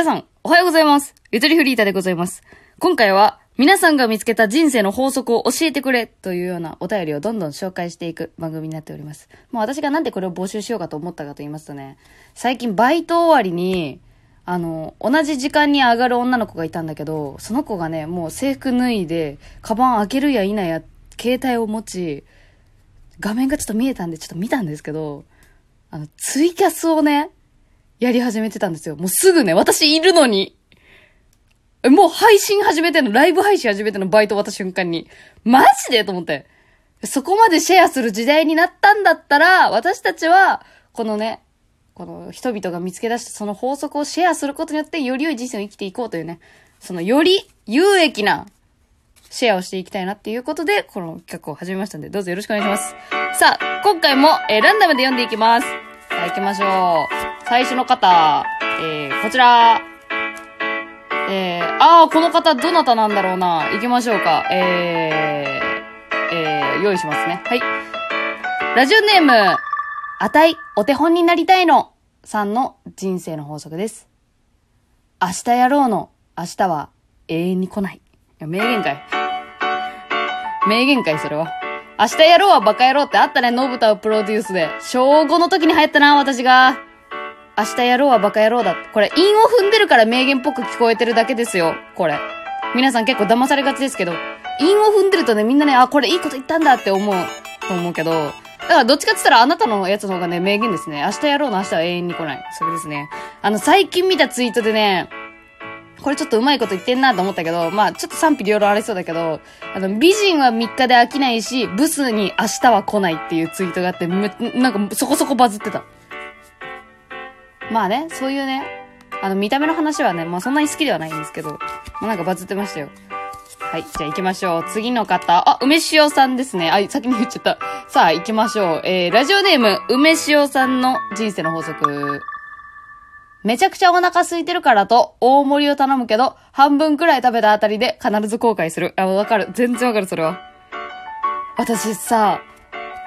皆さん、おはようございます。ゆとりフリータでございます。今回は、皆さんが見つけた人生の法則を教えてくれというようなお便りをどんどん紹介していく番組になっております。もう私がなんでこれを募集しようかと思ったかと言いますとね、最近バイト終わりに、あの、同じ時間に上がる女の子がいたんだけど、その子がね、もう制服脱いで、カバン開けるや否や、携帯を持ち、画面がちょっと見えたんでちょっと見たんですけど、あの、ツイキャスをね、やり始めてたんですよ。もうすぐね、私いるのに。もう配信始めての、ライブ配信始めての、バイト終わった瞬間に。マジで？と思って。そこまでシェアする時代になったんだったら、私たちは、このね、この人々が見つけ出したその法則をシェアすることによって、より良い人生を生きていこうというね、そのより有益なシェアをしていきたいなっていうことで、この企画を始めましたんで、どうぞよろしくお願いします。さあ、今回も、えーランダムで読んでいきます。さあ、行きましょう。最初の方、えー、こちら。えー、あー、この方、どなたなんだろうな。行きましょうか。えー、えー、用意しますね。はい。ラジオネーム、あたい、お手本になりたいの、さんの人生の法則です。明日やろうの、明日は永遠に来ない。いや、名言かい。名言かい、それは。明日やろうはバカ野郎ってあったね、ノブタをプロデュースで。小5の時に流行ったな、私が。明日やろうはバカ野郎だ。これ、韻を踏んでるから名言っぽく聞こえてるだけですよ。これ。皆さん結構騙されがちですけど、韻を踏んでるとね、みんなね、あ、これいいこと言ったんだって思う、と思うけど、だからどっちかって言ったらあなたのやつの方がね、名言ですね。明日やろうの明日は永遠に来ない。それですね。あの、最近見たツイートでね、これちょっとうまいこと言ってんなと思ったけど、まあちょっと賛否両論ありそうだけど、あの、美人は3日で飽きないし、ブスに明日は来ないっていうツイートがあって、め、なんかそこそこバズってた。まあね、そういうね、あの、見た目の話はね、まあそんなに好きではないんですけど、まあなんかバズってましたよ。はい、じゃあ行きましょう。次の方。あ、梅塩さんですね。あ、先に言っちゃった。さあ、行きましょう。えー、ラジオネーム、梅塩さんの人生の法則。めちゃくちゃお腹空いてるからと、大盛りを頼むけど、半分くらい食べたあたりで必ず後悔する。あ、わかる。全然わかる、それは。私さ、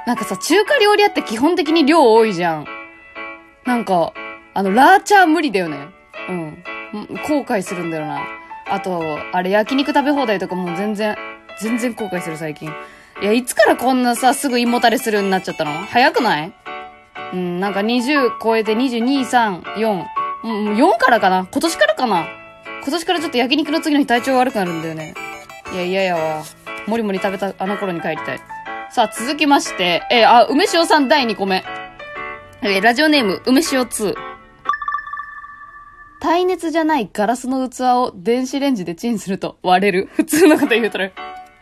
なんかさ、中華料理屋って基本的に量多いじゃん。なんか、あの、ラーチャー無理だよね。うん。後悔するんだよな。あと、あれ焼肉食べ放題とかもう全然、全然後悔する最近。いや、いつからこんなさ、すぐ胃もたれするようになっちゃったの？早くない？うん、なんか20超えて22、3、4。うん、4からかな？今年からかな？今年からちょっと焼肉の次の日体調悪くなるんだよね。いや、嫌やわ。もりもり食べたあの頃に帰りたい。さあ、続きまして、えーあ、梅塩さん第2個目。えーラジオネーム、梅塩2。耐熱じゃないガラスの器を電子レンジでチンすると割れる。普通のこと言うとる。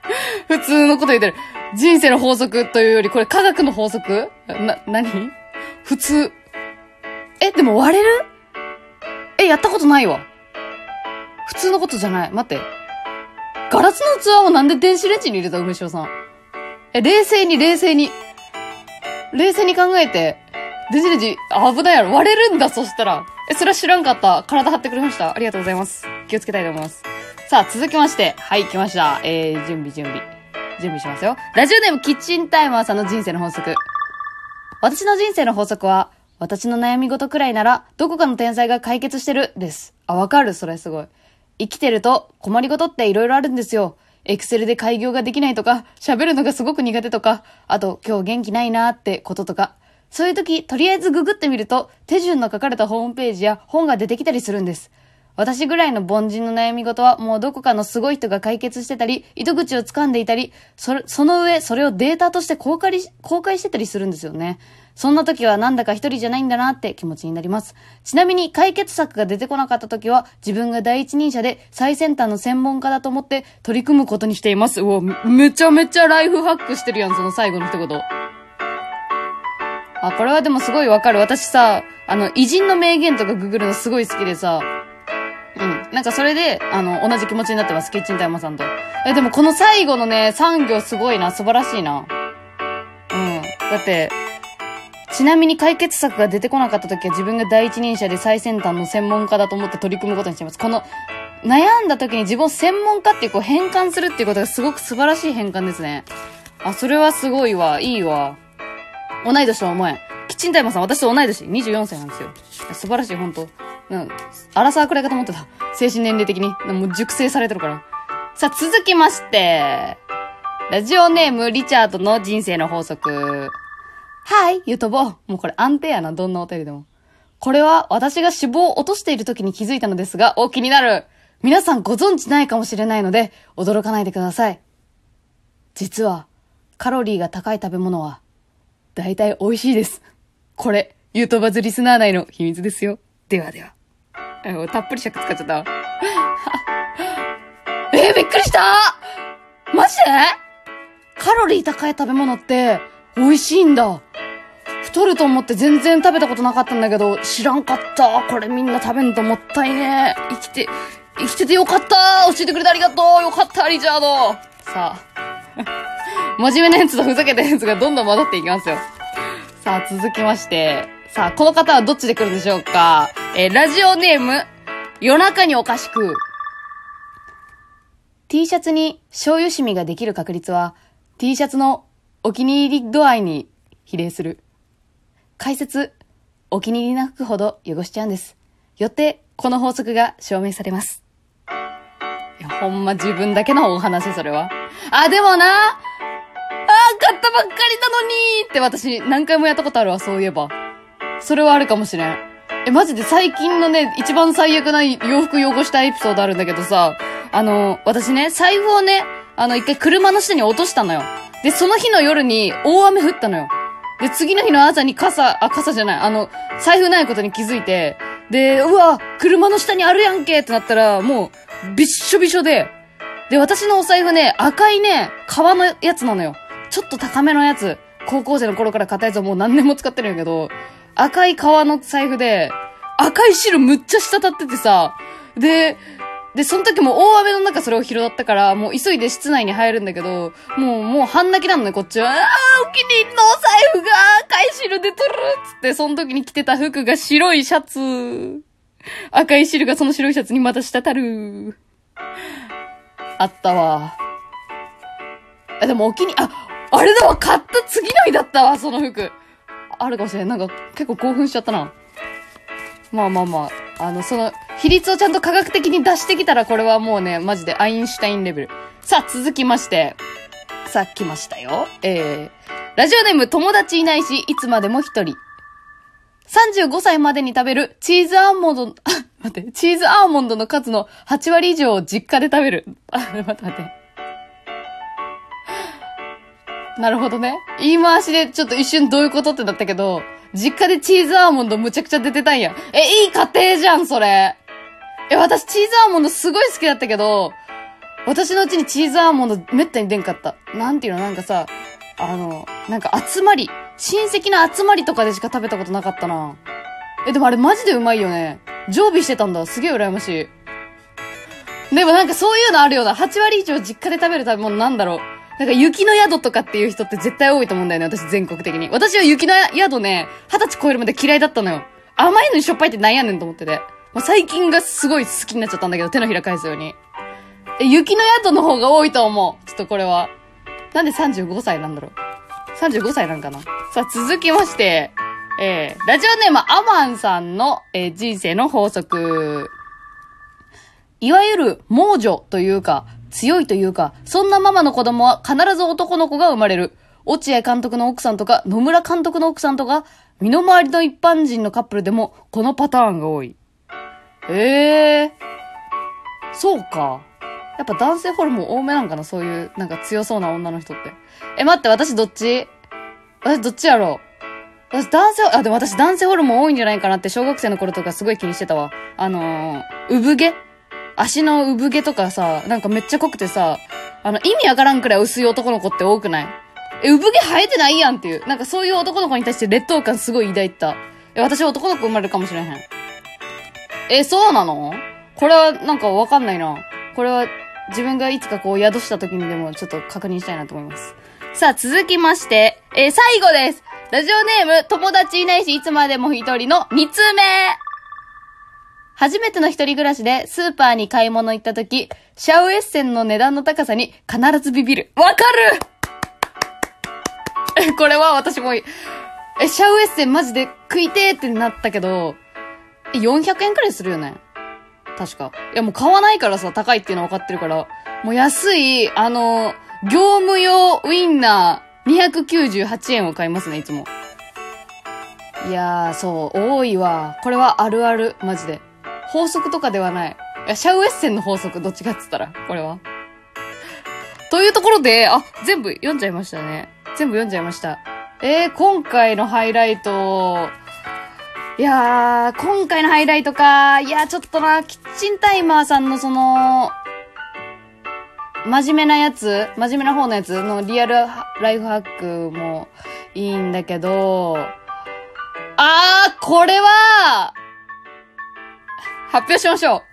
普通のこと言うてる。人生の法則というより、これ科学の法則？な、なに普通。え、でも割れる？え、やったことないわ。普通のことじゃない。待って。ガラスの器をなんで電子レンジに入れた梅塩さん？え、冷静に冷静に。冷静に考えて。電子レンジ、危ないやろ。割れるんだ、そしたら。え、それは知らんかった。体張ってくれました。ありがとうございます。気をつけたいと思います。さあ、続きまして。はい、来ました。えー、準備準備。準備しますよ。ラジオネームキッチンタイマーさんの人生の法則。私の人生の法則は、私の悩み事くらいなら、どこかの天才が解決してる、です。あ、わかる、それすごい。生きてると困りごとって色々あるんですよ。エクセルで開業ができないとか、喋るのがすごく苦手とか、あと今日元気ないなーってこととか。そういう時、とりあえずググってみると、手順の書かれたホームページや本が出てきたりするんです。私ぐらいの凡人の悩み事はもうどこかのすごい人が解決してたり、糸口を掴んでいたり、そ、その上、それをデータとして公開し公開してたりするんですよね。そんな時はなんだか一人じゃないんだなって気持ちになります。ちなみに解決策が出てこなかった時は自分が第一人者で最先端の専門家だと思って取り組むことにしています。うわ、めちゃめちゃライフハックしてるやん、その最後の一言。あ、これはでもすごいわかる。私さ、あの、偉人の名言とかググるのすごい好きでさ、うん。なんかそれで、あの、同じ気持ちになってます。キッチンタイマーさんと。え、でもこの最後のね、産業すごいな。素晴らしいな。うん。だって、ちなみに解決策が出てこなかった時は自分が第一人者で最先端の専門家だと思って取り組むことにしています。この、悩んだ時に自分を専門家ってこう変換するっていうことがすごく素晴らしい変換ですね。あ、それはすごいわ。いいわ。同い年とは思えん。キッチンタイマーさん、私と同い年。24歳なんですよ。素晴らしい、本当うん。アラサーくらいかと思ってた。精神年齢的に。もう熟成されてるから。さあ、続きまして。ラジオネーム、リチャードの人生の法則。はい、ゆとぼ。もうこれ安定やな、どんなお便りでも。これは私が脂肪を落としている時に気づいたのですが、お気になる。皆さんご存知ないかもしれないので、驚かないでください。実は、カロリーが高い食べ物は、大体美味しいです。これ、ゆとばずリスナー内の秘密ですよ。ではでは。たっぷり尺使っちゃった。えー、びっくりしたマジで？カロリー高い食べ物って、美味しいんだ。太ると思って全然食べたことなかったんだけど、知らんかった。これみんな食べんともったいね。生きて、生きててよかった教えてくれてありがとうよかったリチャードさあ。真面目なやつとふざけたやつがどんどん混ざっていきますよ。さあ、続きまして。さあ、この方はどっちで来るでしょうか？えーラジオネーム、夜中におかしく。T シャツに醤油染みができる確率は、T シャツのお気に入り度合いに比例する。解説、お気に入りな服ほど汚しちゃうんです。よって、この法則が証明されます。いや、ほんま自分だけのお話、それは。あ、でもな、ったばっかりなのにって私何回もやったことあるわ、そういえば。それはあるかもしれん。え、マジで最近のね、一番最悪な洋服汚したエピソードあるんだけどさ、あの、私ね、財布をね、あの、一回車の下に落としたのよ。で、その日の夜に大雨降ったのよ。で、次の日の朝に傘、あ、傘じゃない、あの、財布ないことに気づいて、で、うわ、車の下にあるやんけってなったら、もう、びっしょびしょで、で、私のお財布ね、赤いね、革のやつなのよ。ちょっと高めのやつ。高校生の頃から買ったやつをもう何年も使ってるんやけど、赤い革の財布で、赤い汁むっちゃ滴っててさ、で、で、その時も大雨の中それを拾ったから、もう急いで室内に入るんだけど、もう、もう半泣きなのね、こっちは。ああ、お気に入りのお財布が赤い汁出とるっつって、その時に着てた服が白いシャツ。赤い汁がその白いシャツにまた滴る。あったわ。あ、でもお気に、あ、あれだわ、買った次の日だったわ、その服。あるかもしれん。なんか結構興奮しちゃったな。まあまあまあ、あの、その、比率をちゃんと科学的に出してきたら、これはもうね、マジでアインシュタインレベル。さあ、続きまして。さあ、来ましたよ。えー、ラジオネーム友達いないし、いつまでも一人。35歳までに食べるチーズアーモンド、あ、待って、チーズアーモンドの数の8割以上を実家で食べる。あ、待って待って。なるほどね。言い回しでちょっと一瞬どういうことってなったけど、実家でチーズアーモンドむちゃくちゃ出てたんや。え、いい家庭じゃん、それ。え、私チーズアーモンドすごい好きだったけど、私のうちにチーズアーモンドめったに出んかった。なんていうの、なんかさ、あの、なんか集まり、親戚の集まりとかでしか食べたことなかったな。え、でもあれマジでうまいよね。常備してたんだ。すげえ羨ましい。でもなんかそういうのあるような。8割以上実家で食べる食べ物なんだろう。なんか雪の宿とかっていう人って絶対多いと思うんだよね。私全国的に。私は雪の宿ね、二十歳超えるまで嫌いだったのよ。甘いのにしょっぱいってなんやねんと思ってて。まあ、最近がすごい好きになっちゃったんだけど、手のひら返すように。え、雪の宿の方が多いと思う。ちょっとこれは。なんで35歳なんだろう。35歳なんかな。さあ、続きまして、えー、ラジオネームアマンさんの、えー人生の法則。いわゆる猛女というか、強いというか、そんなママの子供は必ず男の子が生まれる。落合監督の奥さんとか、野村監督の奥さんとか、身の回りの一般人のカップルでも、このパターンが多い。ええー、そうか。やっぱ男性ホルモン多めなんかなそういう、なんか強そうな女の人って。え、待って、私どっち？私どっちやろう？私男性、あ、でも私男性ホルモン多いんじゃないかなって小学生の頃とかすごい気にしてたわ。あのー、産毛？足の産毛とかさ、なんかめっちゃ濃くてさ、あの、意味わからんくらい薄い男の子って多くない？え、産毛生えてないやんっていう。なんかそういう男の子に対して劣等感すごい抱いた。え、私は男の子生まれるかもしれへん。え、そうなの？これはなんかわかんないな。これは自分がいつかこう宿した時にでもちょっと確認したいなと思います。さあ、続きまして、えー最後です。ラジオネーム、友達いないし、いつまでも一人の2通目初めての一人暮らしでスーパーに買い物行った時、シャウエッセンの値段の高さに必ずビビる。わかる、これは私も、え、シャウエッセンマジで食いてーってなったけど、え、400円くらいするよね？確か。いやもう買わないからさ、高いっていうのは分かってるから。もう安い、あの、業務用ウインナー298円を買いますね、いつも。いやー、そう、多いわ。これはあるある、マジで。法則とかではない。いや、シャウエッセンの法則、どっちかっつったら、これは。というところで、あ、全部読んじゃいましたね。全部読んじゃいました。えー、今回のハイライト、いやー、今回のハイライトか。いやー、ちょっとな、キッチンタイマーさんのその、真面目なやつ、真面目な方のやつのリアルライフハックもいいんだけど、あー、これは、発表しましょう。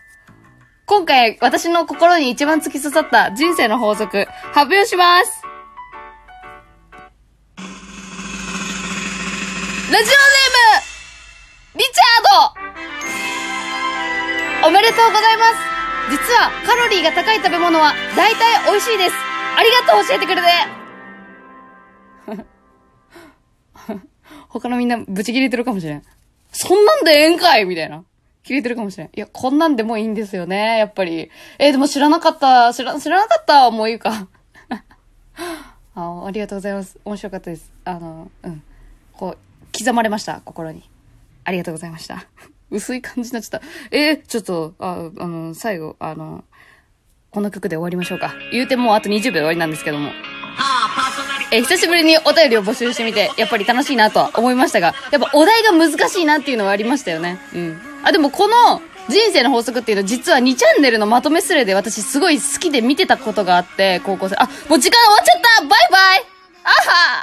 今回、私の心に一番突き刺さった人生の法則、発表しますラジオネームリチャードおめでとうございます実は、カロリーが高い食べ物は、大体美味しいですありがとう教えてくれて 他のみんなブチ切れてるかもしれん。そんなんでええんかいみたいな。切れてるかもしれん。いや、こんなんでもいいんですよね、やっぱり。えーでも知らなかった。知ら、知らなかった。もういいか。あありがとうございます。面白かったです。あの、うん。こう、刻まれました、心に。ありがとうございました。薄い感じになっちゃった。えーちょっと、あ、あの、最後、あの、この曲で終わりましょうか。言うてもうあと20秒で終わりなんですけども。えー久しぶりにお便りを募集してみて、やっぱり楽しいなとは思いましたが、やっぱお題が難しいなっていうのはありましたよね。うん。あ、でもこの、人生の法則っていうのは実は2チャンネルのまとめスレで私すごい好きで見てたことがあって、高校生。あ、もう時間終わっちゃった。バイバイ。あは。